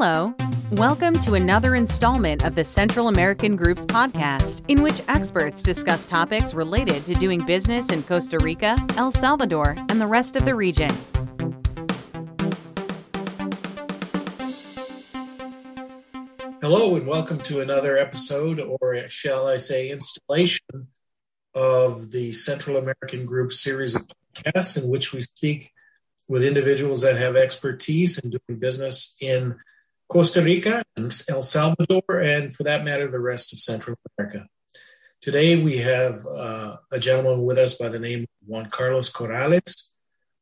Hello. Welcome to another installment of the Central American Group's podcast, in which experts discuss topics related to doing business in Costa Rica, El Salvador, and the rest of the region. Hello, and welcome to another episode, or shall I say, installation of the Central American Group series of podcasts in which we speak with individuals that have expertise in doing business in Costa Rica and El Salvador, and for that matter, the rest of Central America. Today, we have uh, a gentleman with us by the name of Juan Carlos Corrales.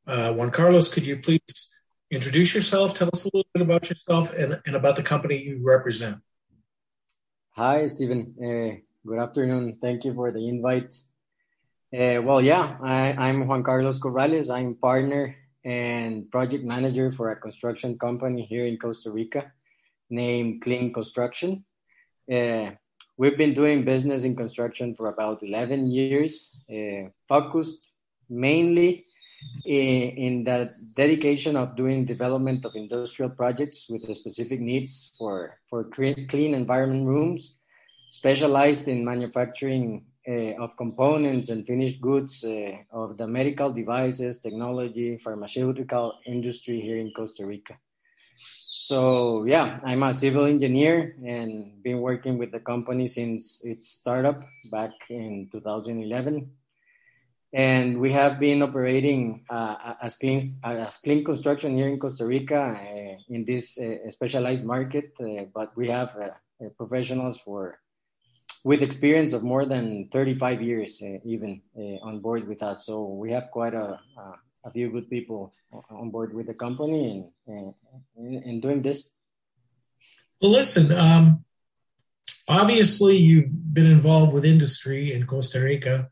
Uh, Juan Carlos, could you please introduce yourself? Tell us a little bit about yourself and, and about the company you represent. Hi, Stephen. Uh, good afternoon. Thank you for the invite. Uh, well, yeah, I, am Juan Carlos Corrales. I'm partner and project manager for a construction company here in Costa Rica named Clean Construction. Uh, we've been doing business in construction for about 11 years, uh, focused mainly in, in the dedication of doing development of industrial projects with the specific needs for, for clean environment rooms, specialized in manufacturing of components and finished goods uh, of the medical devices, technology, pharmaceutical industry here in Costa Rica. So yeah, I'm a civil engineer and been working with the company since its startup back in 2011. And we have been operating uh, as clean as clean construction here in Costa Rica uh, in this uh, specialized market. Uh, but we have uh, professionals for with experience of more than 35 years, uh, even on board with us. So we have quite a, a a few good people on board with the company and, and, and doing this. Well, listen, um, obviously you've been involved with industry in Costa Rica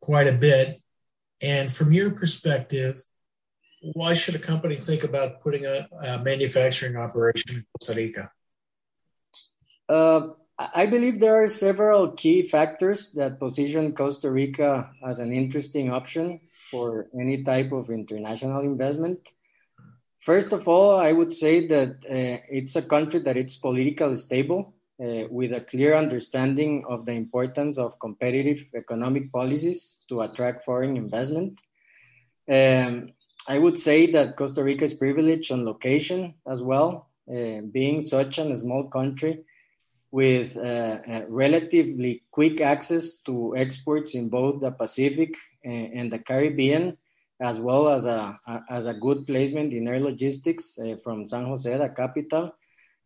quite a bit. And from your perspective, why should a company think about putting a, a manufacturing operation in Costa Rica? Uh, I believe there are several key factors that position Costa Rica as an interesting option for any type of international investment. First of all, I would say that uh, it's a country that it's politically stable uh, with a clear understanding of the importance of competitive economic policies to attract foreign investment. Um, I would say that Costa Rica is privileged on location as well, uh, being such a small country with uh, uh, relatively quick access to exports in both the Pacific and, and the Caribbean, as well as a, a, as a good placement in air logistics uh, from San Jose, the capital.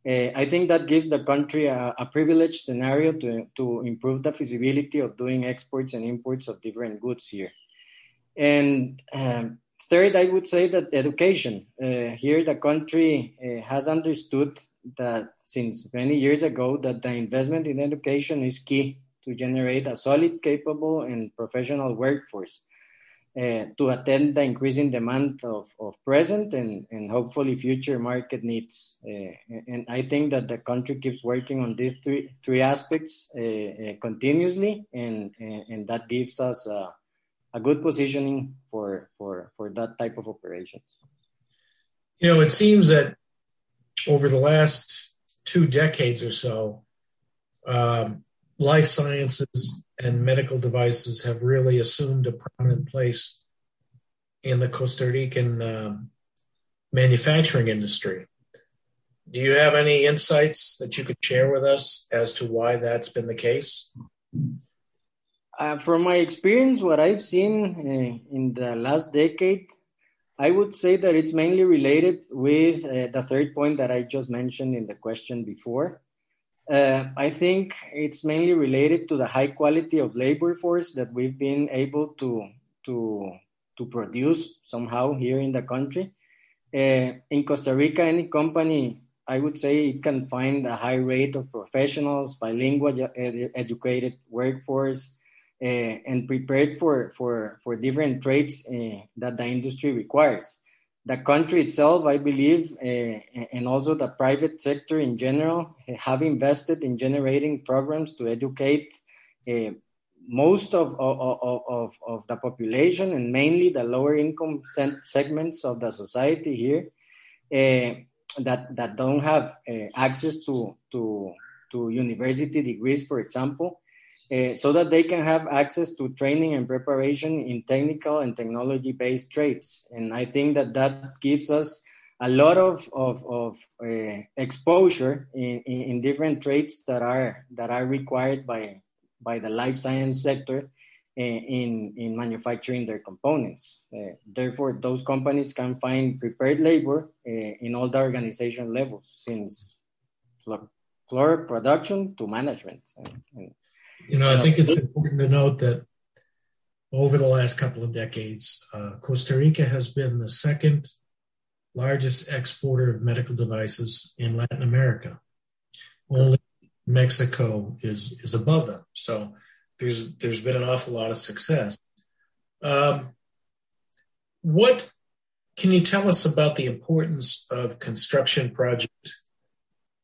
Uh, I think that gives the country a, a, privileged scenario to, to improve the feasibility of doing exports and imports of different goods here. And um, third, I would say that education. Uh, here, the country uh, has understood that since many years ago that the investment in education is key to generate a solid, capable, and professional workforce uh, to attend the increasing demand of, of present and, and hopefully future market needs. Uh, and I think that the country keeps working on these three, three aspects uh, continuously, and, and that gives us a, a good positioning for, for, for that type of operations. You know, it seems that over the last two decades or so, um, life sciences and medical devices have really assumed a prominent place in the Costa Rican um, manufacturing industry. Do you have any insights that you could share with us as to why that's been the case? Uh, from my experience, what I've seen uh, in the last decade, I would say that it's mainly related with uh, the third point that I just mentioned in the question before. Uh, I think it's mainly related to the high quality of labor force that we've been able to to to produce somehow here in the country. Uh, in Costa Rica, any company, I would say, it can find a high rate of professionals, bilingual ed- educated workforce, uh, and prepared for, for, for different trades uh, that the industry requires. The country itself, I believe, uh, and also the private sector in general, have invested in generating programs to educate most of, of, of, of, the population and mainly the lower income segments of the society here. Uh, that that don't have uh, access to to to university degrees, for example, uh, so that they can have access to training and preparation in technical and technology based trades. And I think that that gives us a lot of, of, of uh, exposure in, in, in, different trades that are, that are required by, by the life science sector uh, in, in manufacturing their components. Uh, therefore, those companies can find prepared labor uh, in all the organization levels, since floor production to management. And, and, you know, I think it's important to note that over the last couple of decades, uh, Costa Rica has been the second largest exporter of medical devices in Latin America. Only Mexico is is above them. So there's there's been an awful lot of success. Um, what can you tell us about the importance of construction project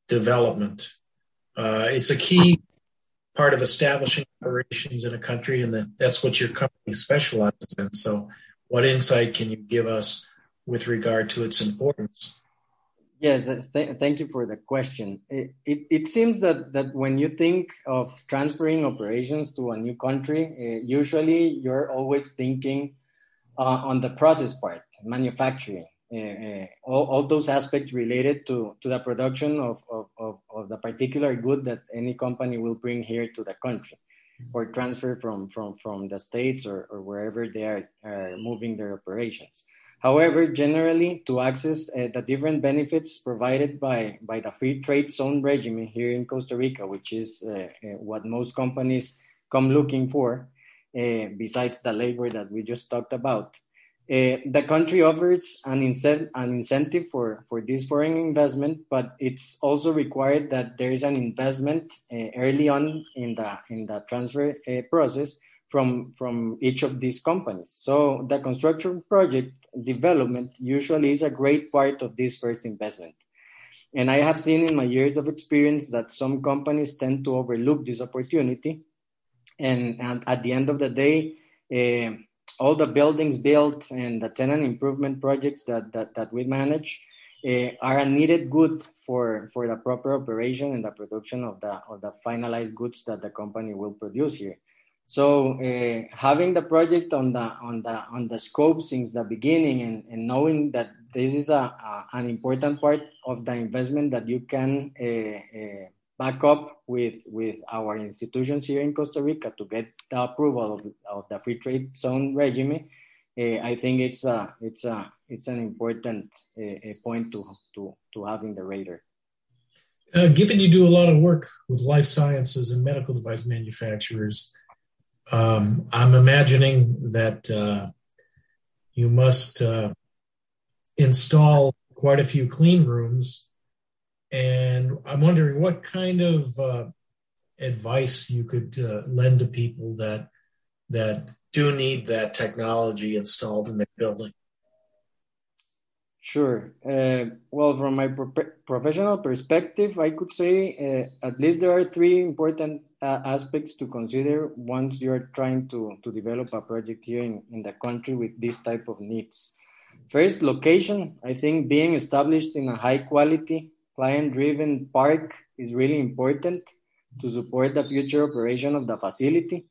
development? Uh, it's a key part of establishing operations in a country, and that, that's what your company specializes in. So, what insight can you give us with regard to its importance? Yes, uh, th- thank you for the question. It, it, it, seems that, that when you think of transferring operations to a new country, uh, usually you're always thinking uh, on the process part, manufacturing, all, all those aspects related to, to the production of, of, of, of, the particular good that any company will bring here to the country or transfer from, from, from the states or, or wherever they are, are moving their operations. However, generally, to access uh, the different benefits provided by, by the free trade zone regime here in Costa Rica, which is uh, uh, what most companies come looking for, uh, besides the labor that we just talked about, uh, the country offers an, an incentive for, for this foreign investment, but it's also required that there is an investment uh, early on in the in the transfer uh, process from from each of these companies. So the construction project development usually is a great part of this first investment. And I have seen in my years of experience that some companies tend to overlook this opportunity. And, and at the end of the day, uh, all the buildings built and the tenant improvement projects that, that, that we manage uh, are a needed good for, for the proper operation and the production of the, of the finalized goods that the company will produce here. So uh, having the project on the on the on the scope since the beginning and, and knowing that this is a, a, an important part of the investment that you can uh, back up with with our institutions here in Costa Rica to get the approval of, of the free trade zone regime, uh, I think it's a it's a it's an important uh, point to to to have in the radar. Uh, given you do a lot of work with life sciences and medical device manufacturers, um, I'm imagining that uh, you must uh, install quite a few clean rooms and I'm wondering what kind of uh, advice you could uh, lend to people that that do need that technology installed in their building. Sure. Uh, well, from my pro- professional perspective, I could say uh, at least there are three important uh, aspects to consider once you're trying to, to develop a project here in, in the country with this type of needs. First, location. I think being established in a high quality client driven park is really important to support the future operation of the facility.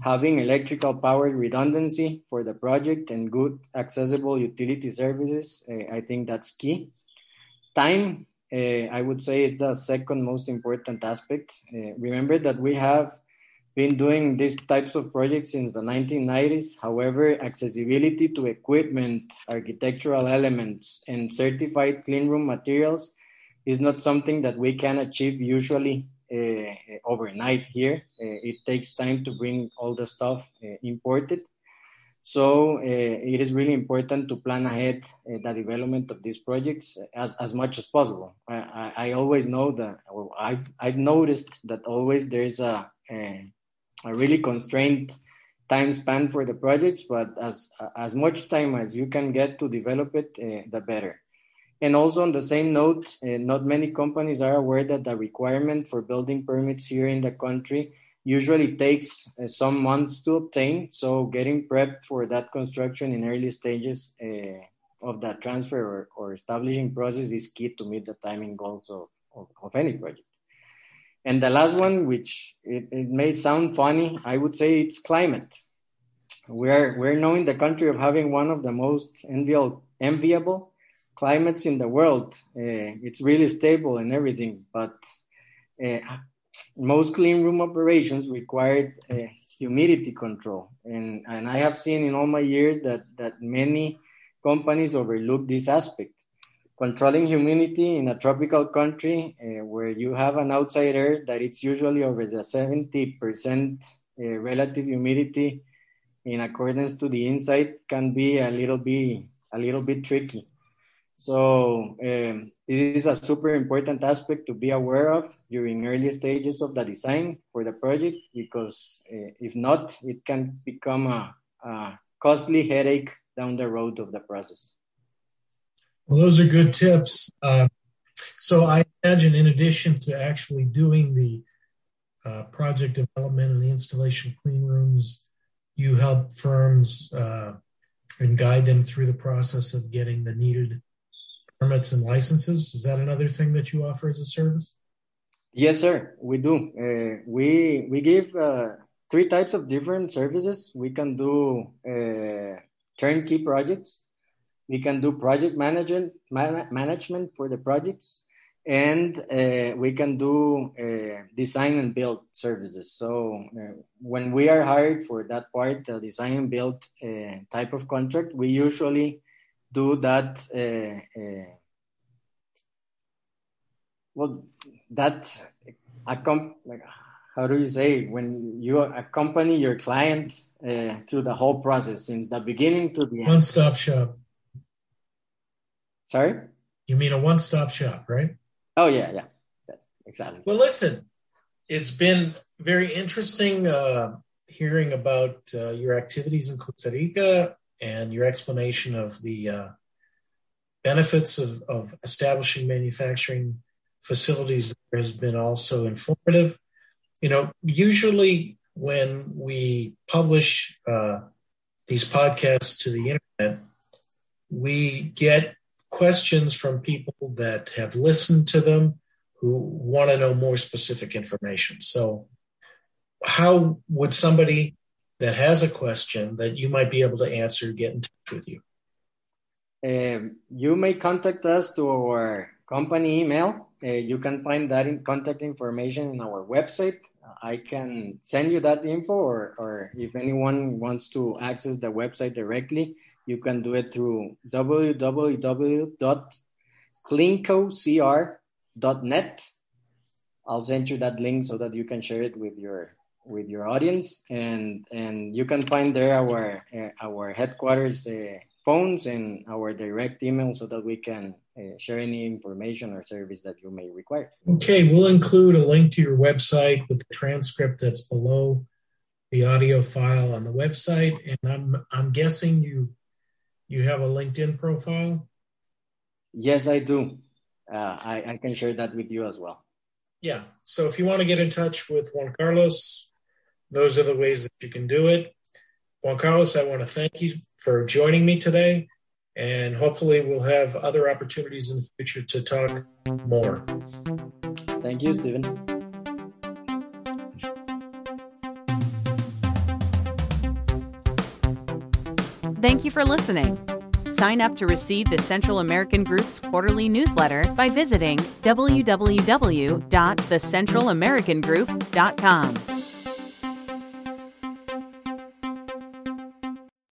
Having electrical power redundancy for the project and good accessible utility services, uh, I think that's key. Time, uh, I would say it's the second most important aspect. Uh, remember that we have been doing these types of projects since the 1990s. However, accessibility to equipment, architectural elements, and certified clean room materials is not something that we can achieve usually uh, overnight here. Uh, it takes time to bring all the stuff uh, imported. So it is really important to plan ahead the development of these projects as, as much as possible. I, I, I always know that, well, I've, I've noticed that always there's a, a, a really constrained time span for the projects, but as, as much time as you can get to develop it, the better. And also on the same note, uh, not many companies are aware that the requirement for building permits here in the country usually takes uh, some months to obtain. So getting prepped for that construction in early stages uh, of that transfer or, or establishing process is key to meet the timing goals of, of, of any project. And the last one, which it, it, may sound funny, I would say it's climate. We're, we're knowing the country of having one of the most enviable, enviable climates in the world. Uh, it's really stable and everything, but uh, most clean room operations required uh, humidity control. And, and I have seen in all my years that, that many companies overlook this aspect. Controlling humidity in a tropical country where you have an outside air that it's usually over the 70% uh, relative humidity in accordance to the inside can be a little bit a little bit tricky. So um, this is a super important aspect to be aware of during early stages of the design for the project because uh, if not, it can become a, a, costly headache down the road of the process. Well, those are good tips. Uh, so I imagine, in addition to actually doing the uh, project development and the installation clean rooms, you help firms uh, and guide them through the process of getting the needed permits and licenses. Is that another thing that you offer as a service? Yes, sir. We do. Uh, we we give uh, three types of different services. We can do uh, turnkey projects. We can do project management man- management for the projects, and uh, we can do uh, design and build services. So uh, when we are hired for that part, the design and build type of contract, we usually do that uh, uh, well that accom- like how do you say when you accompany your client uh, through the whole process since the beginning to the end. One-stop shop. Sorry? You mean a one-stop shop right? Oh yeah yeah, yeah. Exactly. Well listen it's been very interesting uh, hearing about uh, your activities in costa rica and your explanation of the uh, benefits of, of establishing manufacturing facilities has been also informative. You know, usually when we publish uh, these podcasts to the internet, we get questions from people that have listened to them who want to know more specific information. So, how would somebody that has a question that you might be able to answer get in touch with you? Um, you may contact us to our company email. Uh, you can find that in contact information in our website. I can send you that info, or, or if anyone wants to access the website directly, you can do it through www.cleancocr.net. I'll send you that link so that you can share it with your with your audience, and and you can find there our uh, our headquarters uh, phones and our direct email so that we can uh, share any information or service that you may require. Okay, we'll include a link to your website with the transcript that's below the audio file on the website, and I'm I'm guessing you you have a LinkedIn profile. Yes, I do. Uh, I, I can share that with you as well. Yeah. So if you want to get in touch with Juan Carlos, those are the ways that you can do it. Juan Carlos, I want to thank you for joining me today, and hopefully, we'll have other opportunities in the future to talk more. Thank you, Stephen. Thank you for listening. Sign up to receive the Central American Group's quarterly newsletter by visiting www.thecentralamericangroup.com.